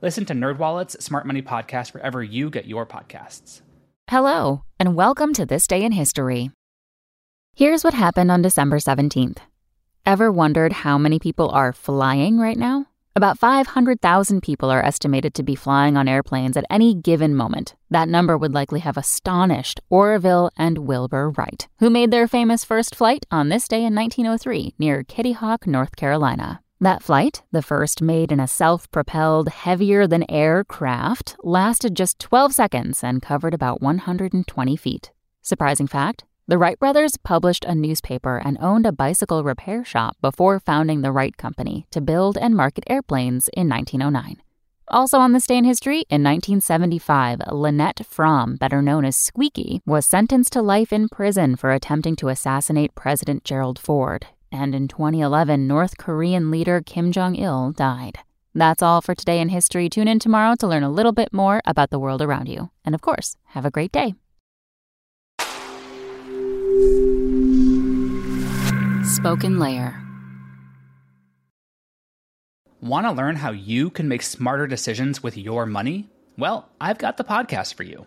Listen to NerdWallet's Smart Money Podcast wherever you get your podcasts. Hello, and welcome to This Day in History. Here's what happened on December 17th. Ever wondered how many people are flying right now? About 500,000 people are estimated to be flying on airplanes at any given moment. That number would likely have astonished Orville and Wilbur Wright, who made their famous first flight on this day in 1903 near Kitty Hawk, North Carolina. That flight, the first made in a self propelled, heavier than air craft, lasted just 12 seconds and covered about 120 feet. Surprising fact the Wright brothers published a newspaper and owned a bicycle repair shop before founding the Wright Company to build and market airplanes in 1909. Also on this day in history, in 1975, Lynette Fromme, better known as Squeaky, was sentenced to life in prison for attempting to assassinate President Gerald Ford and in 2011, North Korean leader Kim Jong il died. That's all for today in history. Tune in tomorrow to learn a little bit more about the world around you. And of course, have a great day. Spoken Layer. Want to learn how you can make smarter decisions with your money? Well, I've got the podcast for you.